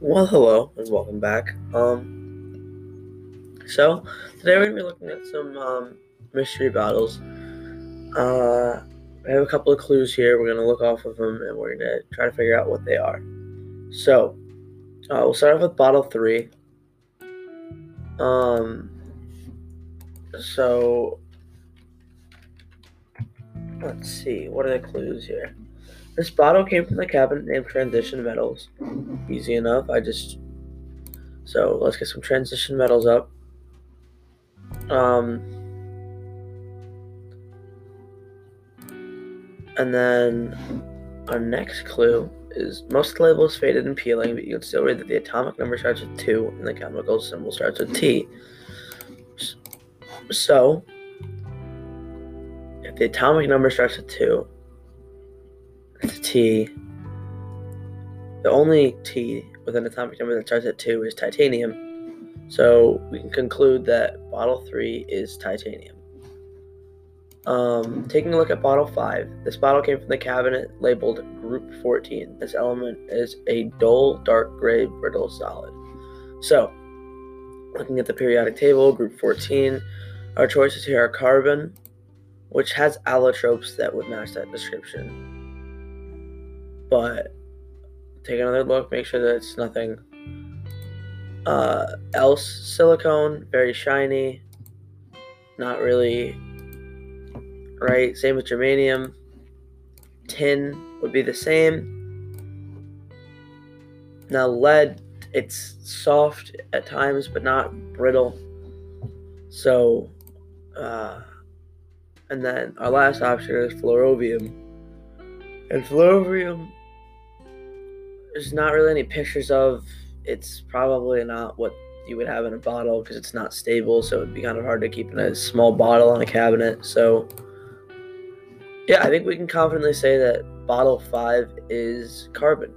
Well, hello and welcome back. Um, so today we're gonna be looking at some um, mystery bottles. Uh, I have a couple of clues here. We're gonna look off of them and we're gonna try to figure out what they are. So, uh, we'll start off with bottle three. Um, so let's see. What are the clues here? This bottle came from the cabinet named Transition Metals. Easy enough. I just so let's get some transition metals up. Um, and then our next clue is most labels faded and peeling, but you can still read that the atomic number starts with two and the chemical symbol starts with T. So, if the atomic number starts with two, it's T. The only T with an atomic number that starts at 2 is titanium. So we can conclude that bottle 3 is titanium. Um, taking a look at bottle 5, this bottle came from the cabinet labeled Group 14. This element is a dull, dark gray, brittle solid. So, looking at the periodic table, Group 14, our choices here are carbon, which has allotropes that would match that description but take another look, make sure that it's nothing uh, else. Silicone, very shiny, not really right. Same with germanium. Tin would be the same. Now, lead, it's soft at times, but not brittle. So, uh, and then our last option is flerovium. And flerovium there's not really any pictures of. It's probably not what you would have in a bottle because it's not stable, so it'd be kind of hard to keep in a small bottle on a cabinet. So, yeah, I think we can confidently say that bottle five is carbon.